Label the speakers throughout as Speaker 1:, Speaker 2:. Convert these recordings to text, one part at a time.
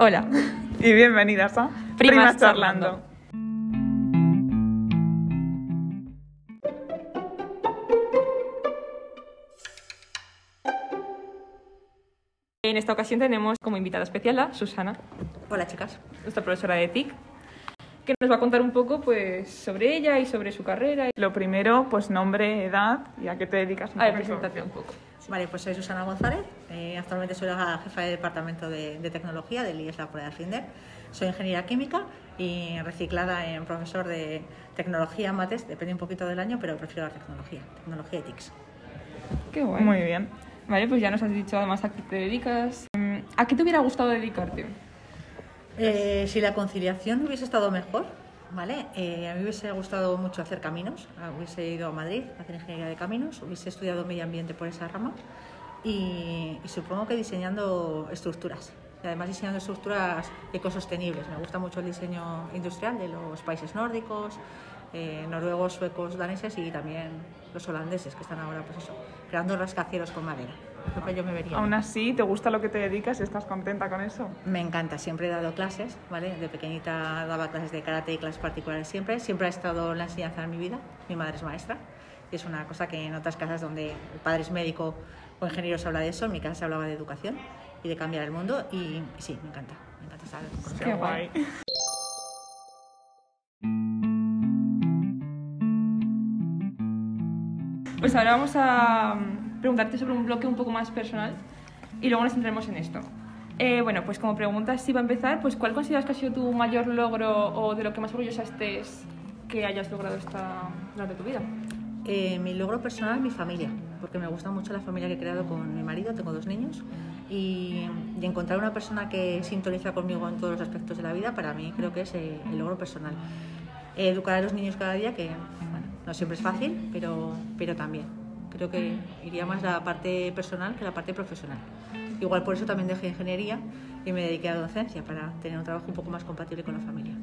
Speaker 1: Hola.
Speaker 2: Y bienvenidas a
Speaker 1: Primas Charlando. En esta ocasión tenemos como invitada especial a Susana,
Speaker 3: Hola chicas.
Speaker 1: nuestra profesora de TIC, que nos va a contar un poco pues, sobre ella y sobre su carrera.
Speaker 2: Lo primero, pues nombre, edad y a qué te dedicas.
Speaker 1: A ver, preséntate un poco.
Speaker 3: Vale, pues soy Susana González. Eh, actualmente soy la jefa de departamento de, de tecnología del IES La Prueba de Finder. Soy ingeniera química y reciclada en profesor de tecnología, mates, depende un poquito del año, pero prefiero la tecnología, tecnología y TICS.
Speaker 1: Qué guay.
Speaker 2: Muy bien.
Speaker 1: Vale, pues ya nos has dicho además a qué te dedicas. Mm, ¿A qué te hubiera gustado dedicarte?
Speaker 3: Eh, si la conciliación hubiese estado mejor, ¿vale? Eh, a mí me hubiese gustado mucho hacer caminos. Ah, Hubiese ido a Madrid a hacer ingeniería de caminos, hubiese estudiado medio ambiente por esa rama y, y supongo que diseñando estructuras. Y además diseñando estructuras ecosostenibles. Me gusta mucho el diseño industrial de los países nórdicos, eh, noruegos, suecos, daneses y también los holandeses que están ahora, pues eso, creando rascacielos con madera. Creo yo me vería.
Speaker 2: Aún así, ¿te gusta lo que te dedicas y estás contenta con eso?
Speaker 3: Me encanta, siempre he dado clases, ¿vale? De pequeñita daba clases de karate y clases particulares siempre. Siempre ha estado la enseñanza en mi vida. Mi madre es maestra y es una cosa que en otras casas donde el padre es médico o ingeniero se habla de eso, en mi casa se hablaba de educación y de cambiar el mundo y, sí, me encanta, me encanta estar con
Speaker 2: Qué guay.
Speaker 1: Pues ahora vamos a mm, preguntarte sobre un bloque un poco más personal y luego nos centraremos en esto. Eh, bueno, pues como pregunta, si va a empezar, pues ¿cuál consideras que ha sido tu mayor logro o de lo que más orgullosa estés que hayas logrado esta durante tu vida?
Speaker 3: Eh, mi logro personal, mi familia, porque me gusta mucho la familia que he creado con mi marido, tengo dos niños, y, y encontrar una persona que sintoniza conmigo en todos los aspectos de la vida, para mí creo que es eh, el logro personal. Educar a los niños cada día, que bueno, no siempre es fácil, pero, pero también. Creo que iría más la parte personal que la parte profesional. Igual por eso también dejé ingeniería y me dediqué a la docencia, para tener un trabajo un poco más compatible con la familia.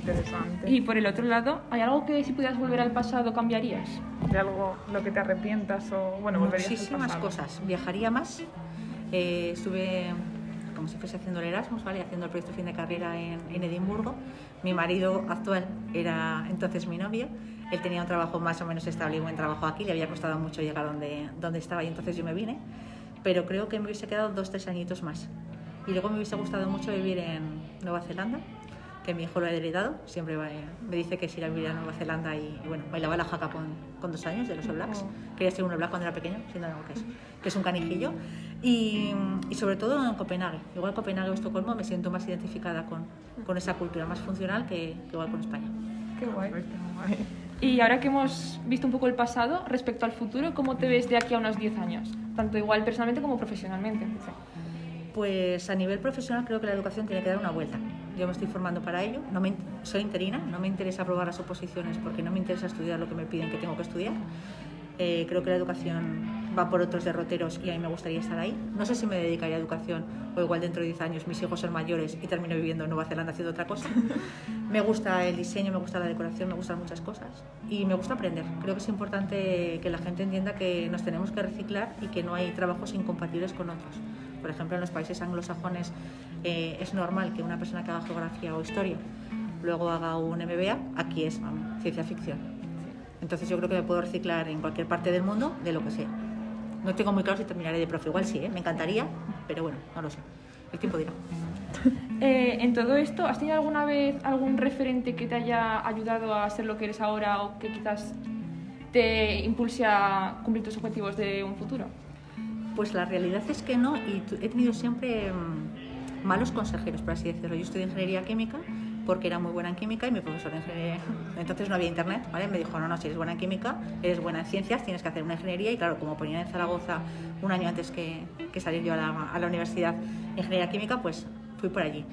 Speaker 2: Interesante.
Speaker 1: Y por el otro lado, ¿hay algo que si pudieras volver al pasado cambiarías?
Speaker 2: ¿De algo lo que te arrepientas o, bueno, volverías al
Speaker 3: Muchísimas
Speaker 2: pasado?
Speaker 3: cosas. Viajaría más. Eh, estuve como si fuese haciendo el Erasmus, ¿vale? haciendo el proyecto fin de carrera en, en Edimburgo. Mi marido actual era entonces mi novio. Él tenía un trabajo más o menos estable y buen trabajo aquí. Le había costado mucho llegar donde, donde estaba y entonces yo me vine. Pero creo que me hubiese quedado dos, tres añitos más. Y luego me hubiese gustado mucho vivir en Nueva Zelanda, que mi hijo lo ha heredado. Siempre va- me dice que si ir a vivir a Nueva Zelanda y, y bueno, bailaba la jaca con, con dos años de los All Blacks. Quería ser un All Black cuando era pequeño, siendo algo que es, que es un canijillo. Y, y sobre todo en Copenhague. Igual Copenhague o Estocolmo me siento más identificada con, con esa cultura más funcional que, que igual con España.
Speaker 1: Qué guay.
Speaker 2: Qué guay.
Speaker 1: Y ahora que hemos visto un poco el pasado, respecto al futuro, ¿cómo te ves de aquí a unos 10 años? Tanto igual personalmente como profesionalmente.
Speaker 3: Pues a nivel profesional creo que la educación tiene que dar una vuelta. Yo me estoy formando para ello. No me, soy interina, no me interesa aprobar las oposiciones porque no me interesa estudiar lo que me piden que tengo que estudiar. Eh, creo que la educación va por otros derroteros y a mí me gustaría estar ahí. No sé si me dedicaría a educación o igual dentro de 10 años mis hijos son mayores y termino viviendo en Nueva Zelanda haciendo otra cosa. me gusta el diseño, me gusta la decoración, me gustan muchas cosas y me gusta aprender. Creo que es importante que la gente entienda que nos tenemos que reciclar y que no hay trabajos incompatibles con otros. Por ejemplo, en los países anglosajones eh, es normal que una persona que haga geografía o historia luego haga un MBA, aquí es ciencia ficción. Entonces yo creo que me puedo reciclar en cualquier parte del mundo de lo que sea. No tengo muy claro si terminaré de profe, igual sí, ¿eh? me encantaría, pero bueno, no lo sé. El tiempo dirá.
Speaker 1: Eh, en todo esto, ¿has tenido alguna vez algún referente que te haya ayudado a ser lo que eres ahora o que quizás te impulse a cumplir tus objetivos de un futuro?
Speaker 3: Pues la realidad es que no, y he tenido siempre mm, malos consejeros, por así decirlo. Yo estudié ingeniería química porque era muy buena en química y mi profesor de ingeniería, entonces no había internet, ¿vale? Me dijo, no, no, si eres buena en química, eres buena en ciencias, tienes que hacer una ingeniería y claro, como ponía en Zaragoza un año antes que, que salir yo a la, a la universidad ingeniería química, pues fui por allí.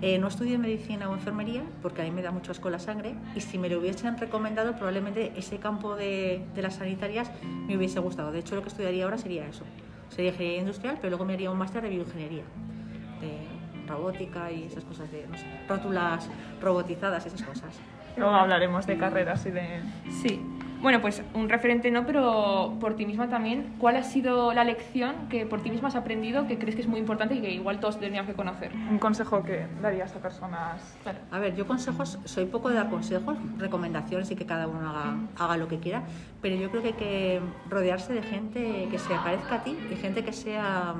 Speaker 3: Eh, no estudié medicina o enfermería porque a mí me da mucho asco la sangre y si me lo hubiesen recomendado probablemente ese campo de las sanitarias me hubiese gustado. De hecho lo que estudiaría ahora sería eso. Sería ingeniería industrial, pero luego me haría un máster de bioingeniería, de robótica y esas cosas de, no sé, rótulas robotizadas, esas cosas.
Speaker 2: Luego hablaremos de carreras y de...
Speaker 1: Sí. Bueno, pues un referente no, pero por ti misma también. ¿Cuál ha sido la lección que por ti misma has aprendido que crees que es muy importante y que igual todos tendríamos que conocer?
Speaker 2: Un consejo que darías a personas.
Speaker 1: Claro.
Speaker 3: A ver, yo consejos, soy poco de dar consejos, recomendaciones y que cada uno haga, haga lo que quiera, pero yo creo que hay que rodearse de gente que se parezca a ti y gente que sea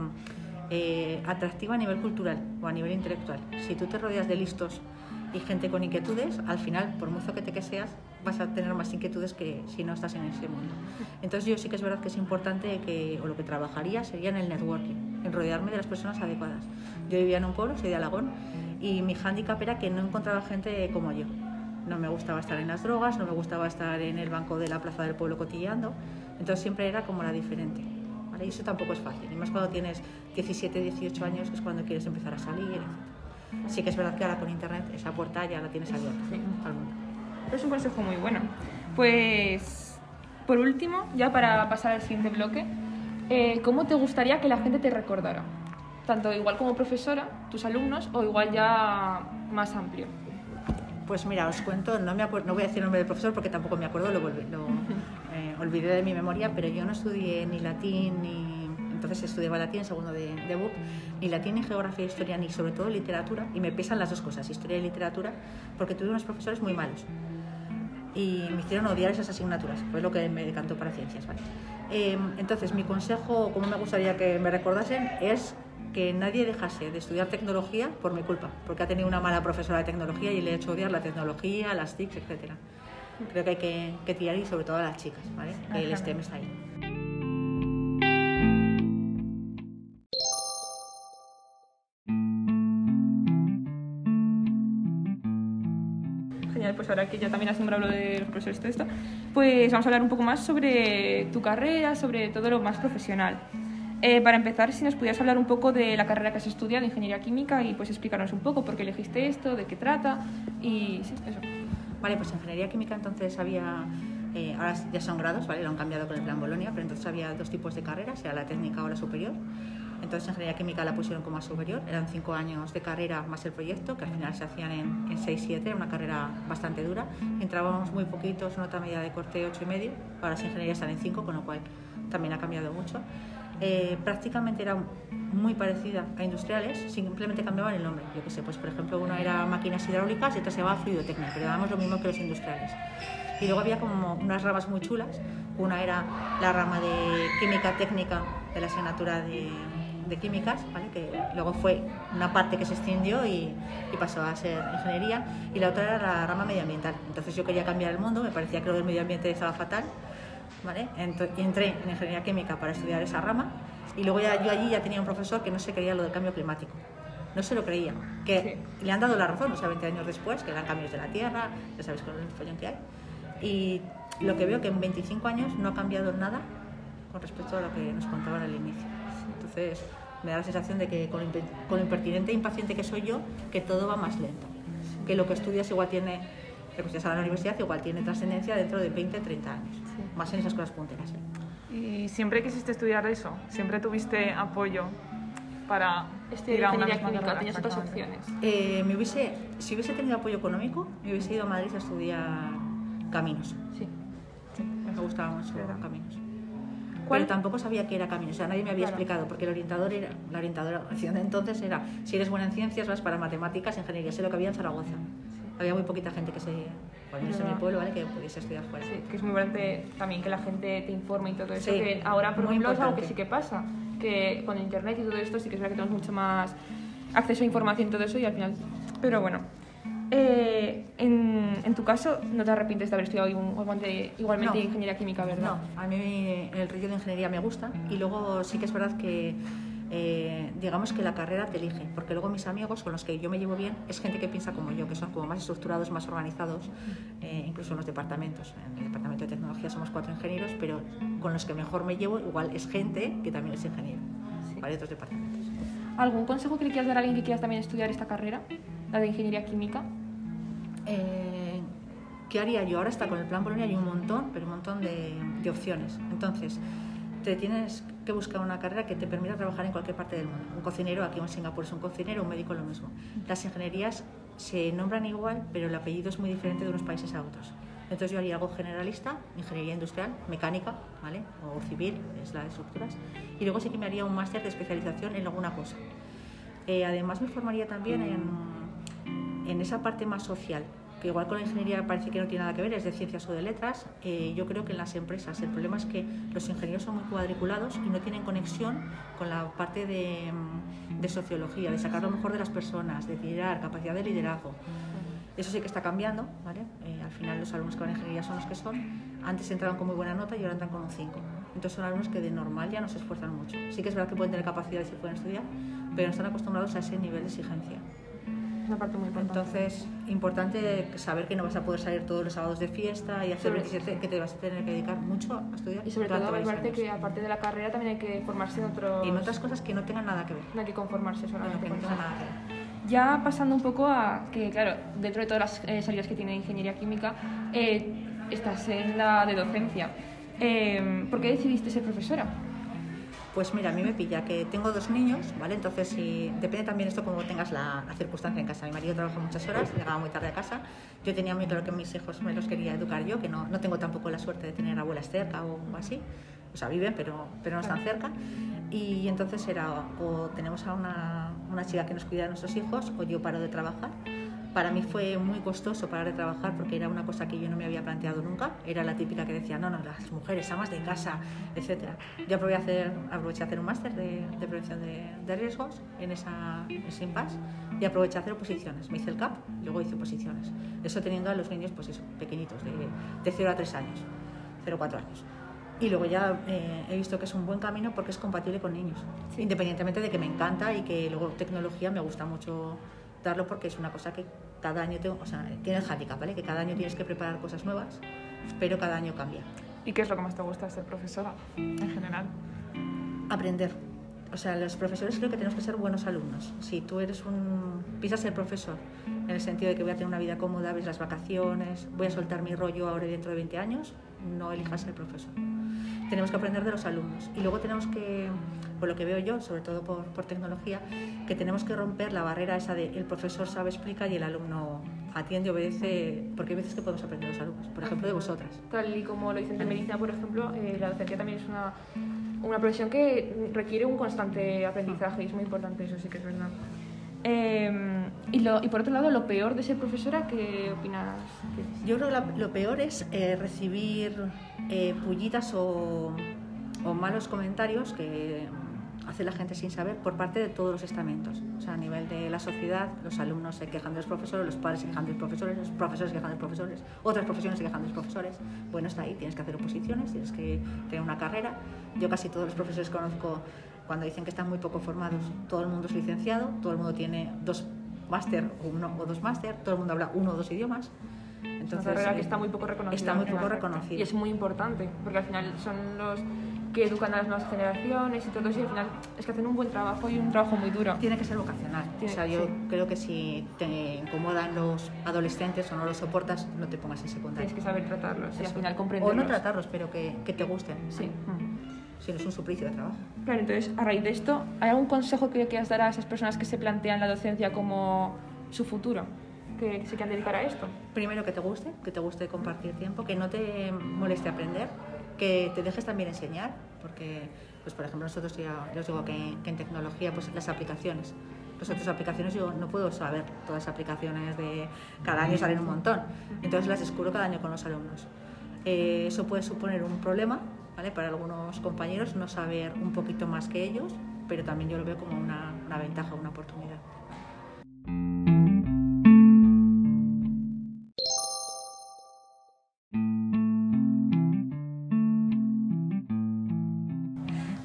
Speaker 3: eh, atractiva a nivel cultural o a nivel intelectual. Si tú te rodeas de listos y gente con inquietudes, al final, por mucho que te que seas, vas a tener más inquietudes que si no estás en ese mundo. Entonces yo sí que es verdad que es importante que, o lo que trabajaría sería en el networking, en rodearme de las personas adecuadas. Yo vivía en un pueblo, soy de Alagón, y mi hándicap era que no encontraba gente como yo. No me gustaba estar en las drogas, no me gustaba estar en el banco de la plaza del pueblo cotilleando, entonces siempre era como la diferente. ¿vale? Y eso tampoco es fácil, y más cuando tienes 17, 18 años, que es cuando quieres empezar a salir, etc. Sí que es verdad que ahora con internet esa puerta ya la tienes abierta al mundo.
Speaker 1: Es un consejo muy bueno. Pues, por último, ya para pasar al siguiente bloque, eh, ¿cómo te gustaría que la gente te recordara? Tanto igual como profesora, tus alumnos, o igual ya más amplio.
Speaker 3: Pues mira, os cuento, no, me acuerdo, no voy a decir el nombre del profesor porque tampoco me acuerdo, lo, volví- lo, eh, olvidé de mi memoria, pero yo no estudié ni latín ni... Entonces estudiaba latín en segundo de, de BUP, ni latín, ni geografía, historia, ni sobre todo literatura, y me pesan las dos cosas, historia y literatura, porque tuve unos profesores muy malos y me hicieron odiar esas asignaturas, fue lo que me decantó para ciencias. ¿vale? Eh, entonces, mi consejo, como me gustaría que me recordasen, es que nadie dejase de estudiar tecnología por mi culpa, porque ha tenido una mala profesora de tecnología y le he hecho odiar la tecnología, las TICs, etc. Creo que hay que, que tirar y sobre todo a las chicas, ¿vale? que el. STEM está ahí.
Speaker 1: Genial, pues ahora que ya también has nombrado lo de los profesores y todo esto, pues vamos a hablar un poco más sobre tu carrera, sobre todo lo más profesional. Eh, para empezar, si nos pudieras hablar un poco de la carrera que has estudiado, Ingeniería Química, y pues explicarnos un poco por qué elegiste esto, de qué trata, y sí, eso.
Speaker 3: Vale, pues ingeniería química entonces había, eh, ahora ya son grados, ¿vale? Lo han cambiado con el plan Bolonia, pero entonces había dos tipos de carreras, era la técnica o la superior. Entonces ingeniería química la pusieron como a superior, eran cinco años de carrera más el proyecto, que al final se hacían en, en 6-7, era una carrera bastante dura. Entrábamos muy poquitos, nota media de corte ocho y medio, ahora las ingenierías están en 5, con lo cual también ha cambiado mucho. Eh, prácticamente era muy parecida a industriales, simplemente cambiaban el nombre. Yo que sé, pues por ejemplo uno era máquinas hidráulicas y otra se llamaba fluidotecnia, pero dábamos lo mismo que los industriales. Y luego había como unas ramas muy chulas. Una era la rama de química técnica de la asignatura de, de químicas, ¿vale? que luego fue una parte que se extendió y, y pasó a ser ingeniería. Y la otra era la rama medioambiental. Entonces yo quería cambiar el mundo, me parecía que lo del medio ambiente estaba fatal. ¿vale? Ento- y entré en ingeniería química para estudiar esa rama y luego ya, yo allí ya tenía un profesor que no se creía lo del cambio climático. No se lo creía. Que le han dado la razón, o sea, 20 años después, que eran cambios de la Tierra, ya sabes con el follón que hay. Y lo que veo que en 25 años no ha cambiado nada con respecto a lo que nos contaban al inicio. Entonces me da la sensación de que con con lo impertinente e impaciente que soy yo, que todo va más lento. Que lo que estudias igual tiene, lo que estudias en la universidad igual tiene trascendencia dentro de 20, 30 años. Más en esas cosas punteras. ¿eh?
Speaker 2: Y siempre quisiste estudiar eso, siempre tuviste apoyo para
Speaker 1: Este,
Speaker 2: ir a una
Speaker 1: Ingeniería
Speaker 2: carrera,
Speaker 1: tenías otras opciones.
Speaker 3: Eh, me hubiese, si hubiese tenido apoyo económico, me hubiese ido a Madrid a estudiar caminos.
Speaker 1: Sí.
Speaker 3: Me gustaba mucho
Speaker 2: Verdad.
Speaker 3: caminos.
Speaker 1: ¿Cuál-
Speaker 3: Pero tampoco sabía que era caminos, o sea, nadie me había
Speaker 1: Claro.
Speaker 3: explicado, porque el orientador era, la orientadora de entonces era, si eres buena en ciencias, vas para matemáticas, ingeniería, sé lo que había en Zaragoza. Había muy poquita gente que se, por menos en mi pueblo, ¿vale? que pudiese estudiar fuera.
Speaker 1: Sí, que es muy importante también que la gente te informe y todo eso.
Speaker 3: Sí,
Speaker 1: que ahora, por ejemplo, es algo que
Speaker 3: importante.
Speaker 1: sí que pasa. Que con internet y todo esto sí que es verdad que tenemos mucho más acceso a información y todo eso y al final... Pero bueno, eh, en, en tu caso no te arrepientes de haber estudiado igualmente, igualmente
Speaker 3: No.
Speaker 1: ingeniería química, ¿verdad?
Speaker 3: No, a mí el rollo de ingeniería me gusta y luego sí que es verdad que eh, digamos que la carrera te elige, porque luego mis amigos con los que yo me llevo bien es gente que piensa como yo, que son como más estructurados, más organizados, eh, incluso en los departamentos. En el departamento de tecnología somos cuatro ingenieros, pero con los que mejor me llevo igual es gente que también es ingeniero,
Speaker 1: Sí.
Speaker 3: de otros departamentos.
Speaker 1: ¿Algún consejo que le quieras dar a alguien que quieras también estudiar esta carrera? La de ingeniería química.
Speaker 3: Eh, ¿Qué haría yo? Ahora está con el plan Bolonia hay un montón, pero un montón de, de opciones. Entonces, te tienes que buscar una carrera que te permita trabajar en cualquier parte del mundo. Un cocinero, aquí en Singapur es un cocinero, un médico lo mismo. Las ingenierías se nombran igual, pero el apellido es muy diferente de unos países a otros. Entonces yo haría algo generalista, ingeniería industrial, mecánica, ¿vale? O civil, es la de estructuras. Y luego sí que me haría un máster de especialización en alguna cosa. Eh, además me formaría también en, en esa parte más social, que igual con la ingeniería parece que no tiene nada que ver, es de ciencias o de letras, eh, yo creo que en las empresas el problema es que los ingenieros son muy cuadriculados y no tienen conexión con la parte de, mm, sociología, de sacar lo mejor de las personas, de liderar, capacidad de liderazgo. Eso sí que está cambiando, ¿vale? Eh, al final los alumnos que van a ingeniería son los que son. Antes entraban con muy buena nota y ahora entran con un 5. Entonces son alumnos que de normal ya no se esfuerzan mucho. Sí que es verdad que pueden tener capacidades y pueden estudiar, pero no están acostumbrados a ese nivel de exigencia.
Speaker 1: Es una parte muy importante.
Speaker 3: Entonces, importante saber que no vas a poder salir todos los sábados de fiesta y hacer
Speaker 1: Sobre-
Speaker 3: 27, que te vas a tener que dedicar mucho a estudiar.
Speaker 1: Y sobre todo,
Speaker 3: años.
Speaker 1: que aparte de la carrera también hay que formarse en otros...
Speaker 3: Y en otras cosas que no tengan nada que ver.
Speaker 1: No hay que conformarse
Speaker 3: Bueno,
Speaker 1: solamente
Speaker 3: que no
Speaker 1: con
Speaker 3: nada que ver.
Speaker 1: Ya pasando un poco a que, claro, dentro de todas las eh, salidas que tiene ingeniería química, eh, estás en la de docencia. Eh, ¿Por qué decidiste ser profesora?
Speaker 3: Pues mira, a mí me pilla que tengo dos niños, ¿vale? Entonces, si, depende también esto como tengas la, la circunstancia en casa. Mi marido trabaja muchas horas, llegaba muy tarde a casa. Yo tenía muy claro que mis hijos me los quería educar yo, que no, no tengo tampoco la suerte de tener abuelas cerca o así. O sea, viven, pero, pero no están cerca. Y entonces era o tenemos a una, una chica que nos cuida de nuestros hijos o yo paro de trabajar. Para mí fue muy costoso parar de trabajar porque era una cosa que yo no me había planteado nunca. Era la típica que decía, no, no, las mujeres, amas de casa, etc. Yo aproveché a hacer, aproveché a hacer un máster de, de prevención de, de riesgos en esa, ese impasse y aproveché a hacer oposiciones. Me hice el CAP, luego hice oposiciones. Eso teniendo a los niños, pues eso, pequeñitos, de, de 0 a 3 años, 0 a 4 años. Y luego ya eh, he visto que es un buen camino porque es compatible con niños, independientemente de que me encanta y que luego tecnología me gusta mucho darlo porque es una cosa que cada año tengo, o sea, tiene el handicap, ¿vale? Que cada año tienes que preparar cosas nuevas, pero cada año cambia.
Speaker 2: ¿Y qué es lo que más te gusta de ser profesora en general?
Speaker 3: Aprender. O sea, los profesores creo que tenemos que ser buenos alumnos. Si tú eres un... pisas ser profesor, en el sentido de que voy a tener una vida cómoda, ves las vacaciones, voy a soltar mi rollo ahora y dentro de 20 años, no elijas ser profesor. Tenemos que aprender de los alumnos. Y luego tenemos que, por lo que veo yo, sobre todo por, por tecnología, que tenemos que romper la barrera esa de el profesor sabe, explica y el alumno atiende, obedece, porque hay veces que podemos aprender de los alumnos, por ejemplo, de vosotras.
Speaker 1: Tal y como lo dicen de medicina, por ejemplo, eh, la docencia también es una, una profesión que requiere un constante aprendizaje y es muy importante, eso sí que es verdad. Eh, y, lo- y por otro lado, lo peor de ser profesora, ¿qué opinas? ¿Qué-
Speaker 3: Yo creo que lo peor es eh, recibir eh, pullitas o, o malos comentarios que hace la gente sin saber por parte de todos los estamentos. O sea, a nivel de la sociedad, los alumnos se quejan de los profesores, los padres se quejan de los profesores, los profesores se quejan de los profesores, otras profesiones se quejan de los profesores. Bueno, está ahí, tienes que hacer oposiciones, tienes que tener una carrera. Yo casi todos los profesores conozco, cuando dicen que están muy poco formados, todo el mundo es licenciado, todo el mundo tiene dos máster o uno o dos máster, todo el mundo habla uno o dos idiomas.
Speaker 1: Es una carrera
Speaker 3: eh,
Speaker 1: que está muy poco reconocida.
Speaker 3: Está muy poco reconocida.
Speaker 1: Y es muy importante, porque al final son los que educan a las nuevas generaciones y todo eso, y al final es que hacen un buen trabajo y un trabajo muy duro.
Speaker 3: Tiene que ser vocacional.
Speaker 1: Tiene-
Speaker 3: o sea, yo
Speaker 1: sí.
Speaker 3: creo que si te incomodan los adolescentes o no los soportas, no te pongas en secundaria.
Speaker 1: Tienes que saber tratarlos y al
Speaker 3: Eso.
Speaker 1: final
Speaker 3: O
Speaker 1: comprenderlos.
Speaker 3: no tratarlos, pero que, que te gusten.
Speaker 1: Sí.
Speaker 3: Si no es un suplicio de trabajo.
Speaker 1: Claro, entonces, a raíz de esto, ¿hay algún consejo que quieras dar a esas personas que se plantean la docencia como su futuro? Que se quieran dedicar a esto.
Speaker 3: Primero que te guste, que te guste compartir tiempo, que no te moleste aprender, que te dejes también enseñar, porque, pues por ejemplo, nosotros ya, ya os digo que, que en tecnología, pues las aplicaciones, las otras aplicaciones yo no puedo saber todas las aplicaciones de cada año salen un montón, entonces las descubro cada año con los alumnos. Eh, eso puede suponer un problema ¿vale? para algunos compañeros no saber un poquito más que ellos, pero también yo lo veo como una, una ventaja, una oportunidad.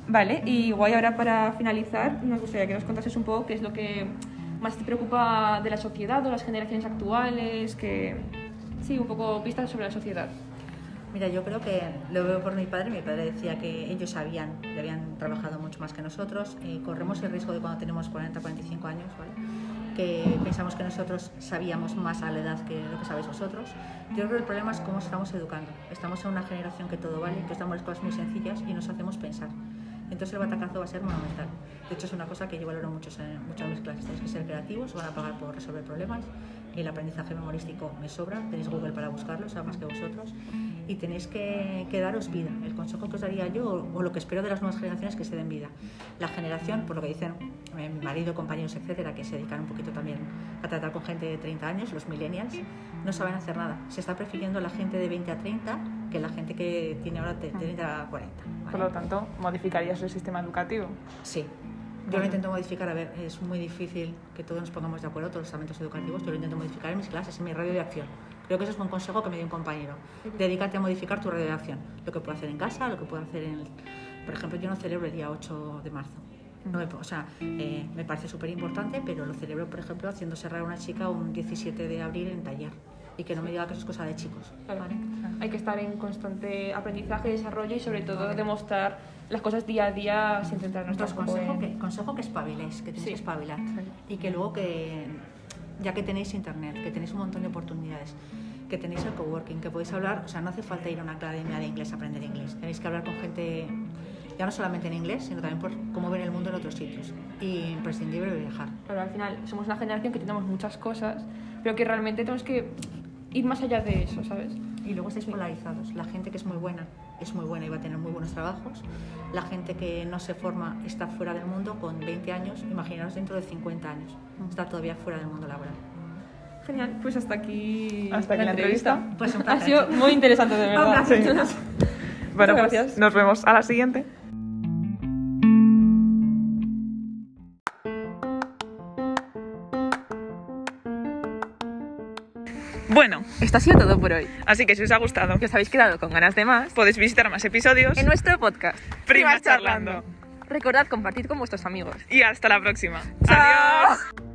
Speaker 1: Vale, y guay, ahora para finalizar, nos gustaría que nos contases un poco qué es lo que más te preocupa de la sociedad o las generaciones actuales, que... Sí, un poco pistas sobre la sociedad.
Speaker 3: Mira, yo creo que lo veo por mi padre. Mi padre decía que ellos sabían, y habían trabajado mucho más que nosotros. Eh, corremos el riesgo de cuando tenemos 40, 45 años, ¿vale? que pensamos que nosotros sabíamos más a la edad que lo que sabéis vosotros. Yo creo que el problema es cómo estamos educando. Estamos en una generación que todo vale, que estamos las cosas muy sencillas y nos hacemos pensar. Entonces el batacazo va a ser monumental. De hecho, es una cosa que yo valoro mucho en muchas de mis clases. Tenéis que ser creativos, os van a pagar por resolver problemas. El aprendizaje memorístico me sobra, tenéis Google para buscarlo, sabe más que vosotros. Y tenéis que, que daros vida. El consejo que os daría yo, o, o lo que espero de las nuevas generaciones, es que se den vida. La generación, por lo que dicen eh, mi marido, compañeros, etcétera, que se dedican un poquito también a tratar con gente de 30 años, los millennials, no saben hacer nada. Se está prefiriendo la gente de 20 a 30 que la gente que tiene ahora de 30 a 40. ¿vale?
Speaker 2: Por lo tanto, modificarías el sistema educativo.
Speaker 3: Sí. Yo lo intento modificar, a ver, es muy difícil que todos nos pongamos de acuerdo, todos los estamentos educativos, yo lo intento modificar en mis clases, en mi radio de acción. Creo que ese es un consejo que me dio un compañero. Dedícate a modificar tu radio de acción. Lo que puedo hacer en casa, lo que puedo hacer en... Por ejemplo, yo no celebro el día 8 de marzo. No o sea, eh, me parece súper importante, pero lo celebro, por ejemplo, haciendo cerrar a una chica un 17 de abril en taller. Y que no me diga que eso es cosa de chicos.
Speaker 1: Claro.
Speaker 3: ¿vale?
Speaker 1: Hay que estar en constante aprendizaje, desarrollo y sobre todo demostrar las cosas día a día sin centrarnos
Speaker 3: Entonces, consejo
Speaker 1: en-
Speaker 3: que, consejo que espabiléis, que tenéis
Speaker 1: Sí.
Speaker 3: que espabilar. Y que luego que, ya que tenéis internet, que tenéis un montón de oportunidades, que tenéis el coworking, que podéis hablar, o sea, no hace falta ir a una academia de inglés a aprender inglés. Tenéis que hablar con gente, ya no solamente en inglés, sino también por cómo ven el mundo en otros sitios. Y imprescindible viajar.
Speaker 1: Claro, al final somos una generación que tenemos muchas cosas, pero que realmente tenemos que ir más allá de eso, ¿sabes?
Speaker 3: Y luego estáis polarizados. La gente que es muy buena es muy buena y va a tener muy buenos trabajos. La gente que no se forma está fuera del mundo con 20 años. Imaginaros dentro de 50 años. Está todavía fuera del mundo laboral.
Speaker 1: Genial, pues hasta aquí,
Speaker 2: Hasta aquí la entrevista.
Speaker 3: Pues un
Speaker 1: ha sido muy interesante, de verdad.
Speaker 2: Bueno,
Speaker 1: Muchas
Speaker 2: pues
Speaker 1: gracias.
Speaker 2: nos vemos a la siguiente. Bueno,
Speaker 1: Esto ha sido todo por hoy.
Speaker 2: así que si os ha gustado,
Speaker 1: Que os habéis quedado con ganas de más
Speaker 2: podéis visitar más episodios
Speaker 1: en nuestro podcast.
Speaker 2: Primas Charlando.
Speaker 1: Recordad compartir con vuestros amigos.
Speaker 2: y hasta la próxima.
Speaker 1: ¡Chao!
Speaker 2: Adiós.